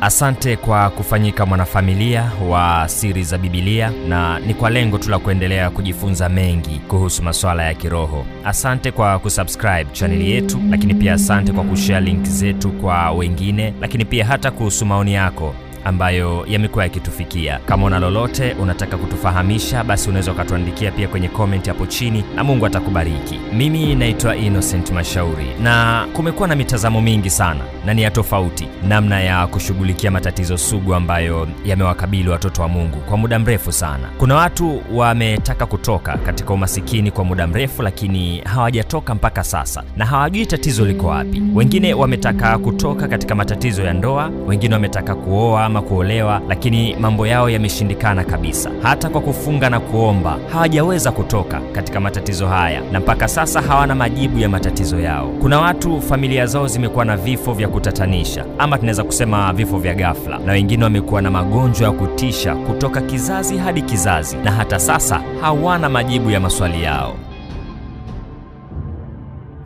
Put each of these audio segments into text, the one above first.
asante kwa kufanyika mwanafamilia wa siri za bibilia na ni kwa lengo tu la kuendelea kujifunza mengi kuhusu masuala ya kiroho. Asante kwa kusubscribe chaneli yetu lakini pia asante kwa kushare link zetu kwa wengine lakini pia hata kuhusu maoni yako ambayo yamekuwa yakitufikia. Kama una lolote unataka kutufahamisha basi unaweza ukatuandikia pia kwenye comment hapo chini na mungu atakubariki. Mimi naitwa innocent mashauri na kumekuwa na mitazamo mingi sana na ni ya tofauti namna ya kushughulikia matatizo sugu ambayo yamewakabili watoto wa mungu kwa muda mrefu sana. Kuna watu wametaka kutoka katika umasikini kwa muda mrefu lakini hawajatoka mpaka sasa na hawajui tatizo liko wapi. Wengine wametaka kutoka katika matatizo ya ndoa wengine wametaka kuoa ama kuolewa lakini mambo yao yameshindikana kabisa. Hata kwa kufunga na kuomba hawajaweza kutoka katika matatizo haya na mpaka sasa hawana majibu ya matatizo yao. Kuna watu familia zao zimekuwa na vifo vya kutatanisha ama tunaweza kusema vifo vya ghafla na wengine wamekuwa na magonjwa ya kutisha kutoka kizazi hadi kizazi na hata sasa hawana majibu ya maswali yao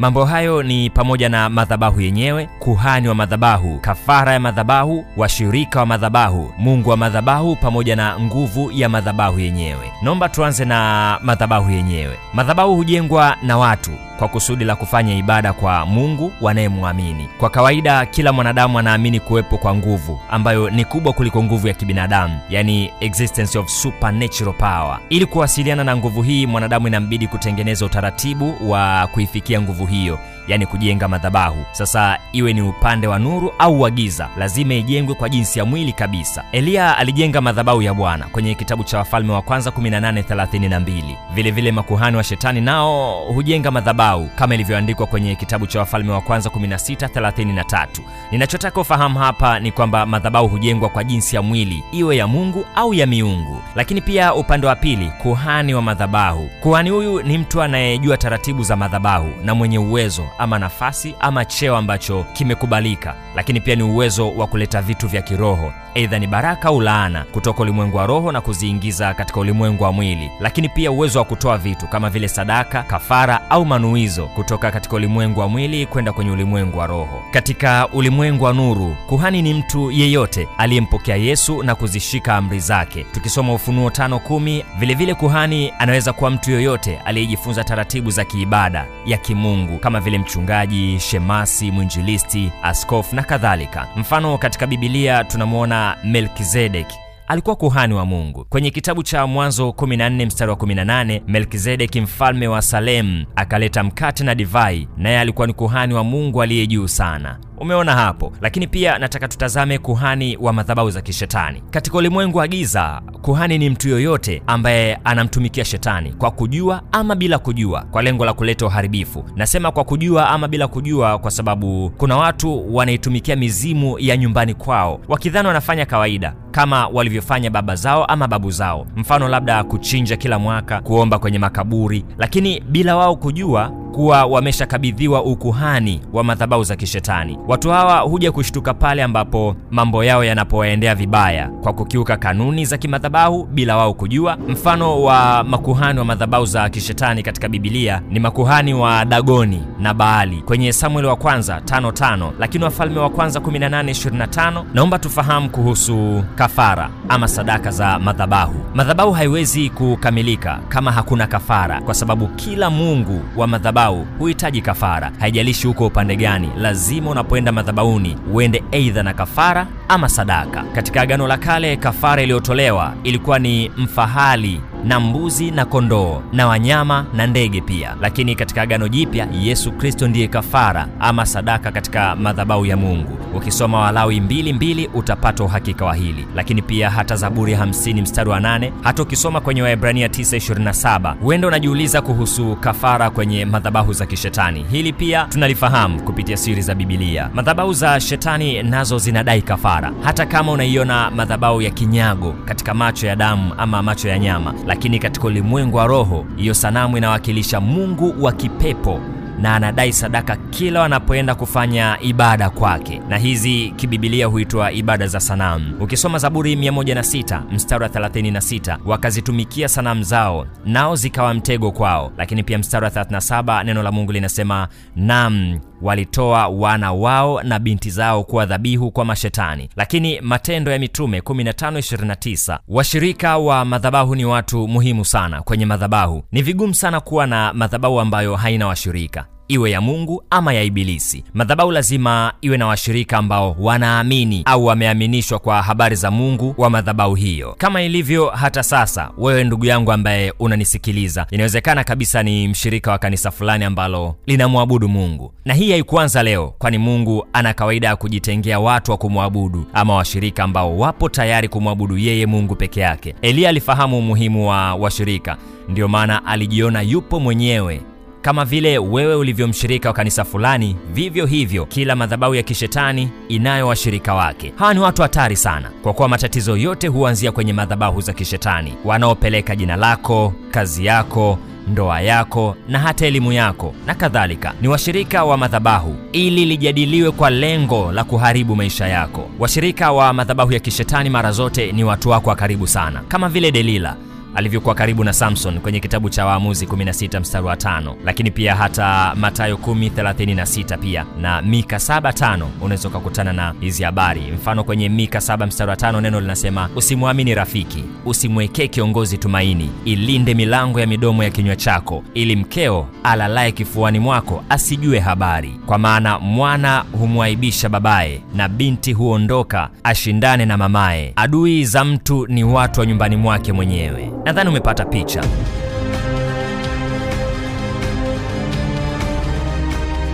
mambo hayo ni pamoja na madhabahu yenyewe kuhani wa madhabahu kafara ya madhabahu washirika wa madhabahu mungu wa madhabahu pamoja na nguvu ya madhabahu yenyewe. Naomba tuanze na madhabahu yenyewe. Madhabahu hujengwa na watu kwa kusudi la kufanya ibada kwa mungu wanayemwamini. Kwa kawaida kila mwanadamu anaamini kuwepo kwa nguvu ambayo ni kubwa kuliko nguvu ya kibinadamu yani existence of supernatural power. Ili kuwasiliana na nguvu hii mwanadamu inambidi kutengeneza utaratibu wa kuifikia nguvu hiyo yani kujenga madhabahu. Sasa iwe ni upande wa nuru au wa giza lazima ijengwe kwa jinsi ya mwili kabisa. Eliya alijenga madhabahu ya bwana kwenye kitabu cha wafalme wa kwanza 1832 vilevile makuhani wa shetani nao hujenga madhabahu kama ilivyoandikwa kwenye kitabu cha wafalme wa kwanza 1633 ninachotaka ufahamu hapa ni kwamba madhabahu hujengwa kwa jinsi ya mwili iwe ya mungu au ya miungu. Lakini pia upande wa pili kuhani wa madhabahu. Kuhani huyu ni mtu anayejua taratibu za madhabahu na mwenye uwezo ama nafasi ama cheo ambacho kimekubalika. Lakini pia ni uwezo wa kuleta vitu vya kiroho. Eidha ni baraka au laana kutoka ulimwengu wa roho na kuziingiza katika ulimwengu wa mwili. Lakini pia uwezo wa kutoa vitu kama vile sadaka kafara au manuizo kutoka katika ulimwengu wa mwili kwenda kwenye ulimwengu wa roho. Katika ulimwengu wa nuru kuhani ni mtu yeyote aliyempokea yesu na kuzishika amri zake. Tukisoma ufunuo tano kumi. vilevile kuhani anaweza kuwa mtu yoyote aliyejifunza taratibu za kiibada ya kimungu kama vile mchungaji shemasi mwinjilisti askofu na kadhalika. Mfano katika bibilia tunamwona melkizedeki alikuwa kuhani wa mungu. Kwenye kitabu cha mwanzo 14 mstari wa 18 melkizedeki mfalme wa salemu akaleta mkate na divai naye alikuwa ni kuhani wa mungu aliye juu sana umeona hapo. Lakini pia nataka tutazame kuhani wa madhabahu za kishetani. Katika ulimwengu wa giza kuhani ni mtu yoyote ambaye anamtumikia shetani kwa kujua ama bila kujua kwa lengo la kuleta uharibifu. Nasema kwa kujua ama bila kujua kwa sababu kuna watu wanaitumikia mizimu ya nyumbani kwao wakidhani wanafanya kawaida kama walivyofanya baba zao ama babu zao. Mfano labda kuchinja kila mwaka kuomba kwenye makaburi. Lakini bila wao kujua kuwa wameshakabidhiwa ukuhani wa madhabahu za kishetani. Watu hawa huja kushtuka pale ambapo mambo yao yanapowaendea vibaya kwa kukiuka kanuni za kimadhabahu bila wao kujua. Mfano wa makuhani wa madhabahu za kishetani katika bibilia ni makuhani wa dagoni na baali kwenye samueli wa kwanza 55 lakini wafalme wa kwanza 1825 naomba tufahamu kuhusu kafara ama sadaka za madhabahu. Madhabahu haiwezi kukamilika kama hakuna kafara kwa sababu kila mungu wa madhabahu huhitaji kafara. Haijalishi huko upande gani lazima unapoenda madhabauni uende eidha na kafara ama sadaka. Katika agano la kale kafara iliyotolewa ilikuwa ni mfahali na mbuzi na kondoo na wanyama na ndege pia. Lakini katika agano jipya yesu kristo ndiye kafara ama sadaka katika madhabahu ya mungu. Ukisoma walawi 22 utapata uhakika wa hili. Lakini pia hata zaburi 50 mstari wa 8 hata ukisoma kwenye waebrania 927 huenda unajiuliza kuhusu kafara kwenye madhabahu za kishetani. Hili pia tunalifahamu kupitia siri za bibilia madhabahu za shetani nazo zinadai kafara. Hata kama unaiona madhabahu ya kinyago katika macho ya damu ama macho ya nyama lakini katika ulimwengu wa roho hiyo sanamu inawakilisha mungu wa kipepo na anadai sadaka kila wanapoenda kufanya ibada kwake. Na hizi kibibilia huitwa ibada za sanamu. Ukisoma zaburi 106 mstari wa 36 wakazitumikia sanamu zao nao zikawa mtego kwao. Lakini pia mstari wa 37 neno la mungu linasema nam walitoa wana wao na binti zao kuwa dhabihu kwa mashetani. Lakini Matendo ya Mitume 15:29, washirika wa madhabahu ni watu muhimu sana kwenye madhabahu. Ni vigumu sana kuwa na madhabahu ambayo haina washirika iwe ya Mungu ama ya Ibilisi. Madhabahu lazima iwe na washirika ambao wanaamini au wameaminishwa kwa habari za Mungu wa madhabahu hiyo. Kama ilivyo hata sasa, wewe ndugu yangu ambaye unanisikiliza, inawezekana kabisa ni mshirika wa kanisa fulani ambalo linamwabudu Mungu, na hii haikuanza leo, kwani Mungu ana kawaida ya kujitengea watu wa kumwabudu ama washirika ambao wapo tayari kumwabudu yeye Mungu peke yake. Eliya alifahamu umuhimu wa washirika, ndiyo maana alijiona yupo mwenyewe kama vile wewe ulivyomshirika wa kanisa fulani, vivyo hivyo kila madhabahu ya kishetani inayo washirika wake. Hawa ni watu hatari sana, kwa kuwa matatizo yote huanzia kwenye madhabahu za kishetani, wanaopeleka jina lako, kazi yako ndoa yako na hata elimu yako na kadhalika. Ni washirika wa madhabahu ili lijadiliwe kwa lengo la kuharibu maisha yako. Washirika wa madhabahu ya kishetani mara zote ni watu wako wa karibu sana, kama vile Delila alivyokuwa karibu na Samson kwenye kitabu cha Waamuzi 16 mstari wa 5, lakini pia hata Mathayo 10:36 pia na Mika 7:5 unaweza ukakutana na hizi habari. Mfano kwenye Mika 7 mstari wa 5 neno linasema, usimwamini rafiki, usimwekee kiongozi tumaini, ilinde milango ya midomo ya kinywa chako, ili mkeo alalaye kifuani mwako asijue habari. Kwa maana mwana humwaibisha babaye, na binti huondoka ashindane na mamaye. Adui za mtu ni watu wa nyumbani mwake mwenyewe. Nadhani umepata picha.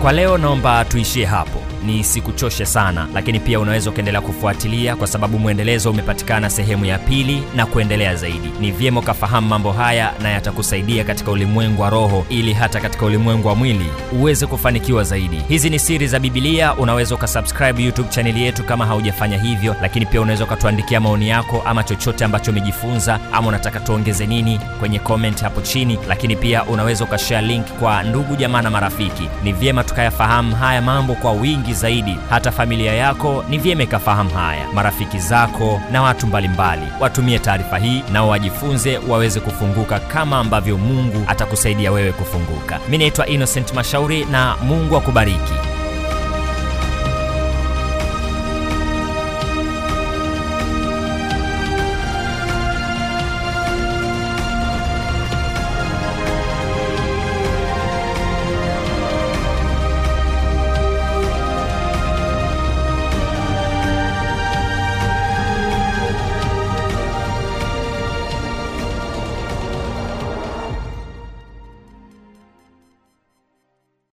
Kwa leo naomba tuishie hapo, ni sikuchoshe sana, lakini pia unaweza ukaendelea kufuatilia kwa sababu mwendelezo umepatikana sehemu ya pili na kuendelea zaidi. Ni vyema ukafahamu mambo haya na yatakusaidia katika ulimwengu wa roho, ili hata katika ulimwengu wa mwili uweze kufanikiwa zaidi. Hizi ni siri za Bibilia. Unaweza ukasubscribe YouTube chaneli yetu kama haujafanya hivyo, lakini pia unaweza ukatuandikia maoni yako ama chochote ambacho umejifunza ama unataka tuongeze nini kwenye comment hapo chini, lakini pia unaweza ukashare link kwa ndugu jamaa na marafiki. Ni vyema tukayafahamu haya mambo kwa wingi zaidi. Hata familia yako ni vyema ikafahamu haya, marafiki zako na watu mbalimbali watumie taarifa hii nao wajifunze, waweze kufunguka kama ambavyo Mungu atakusaidia wewe kufunguka. Mi naitwa Innocent Mashauri na Mungu akubariki.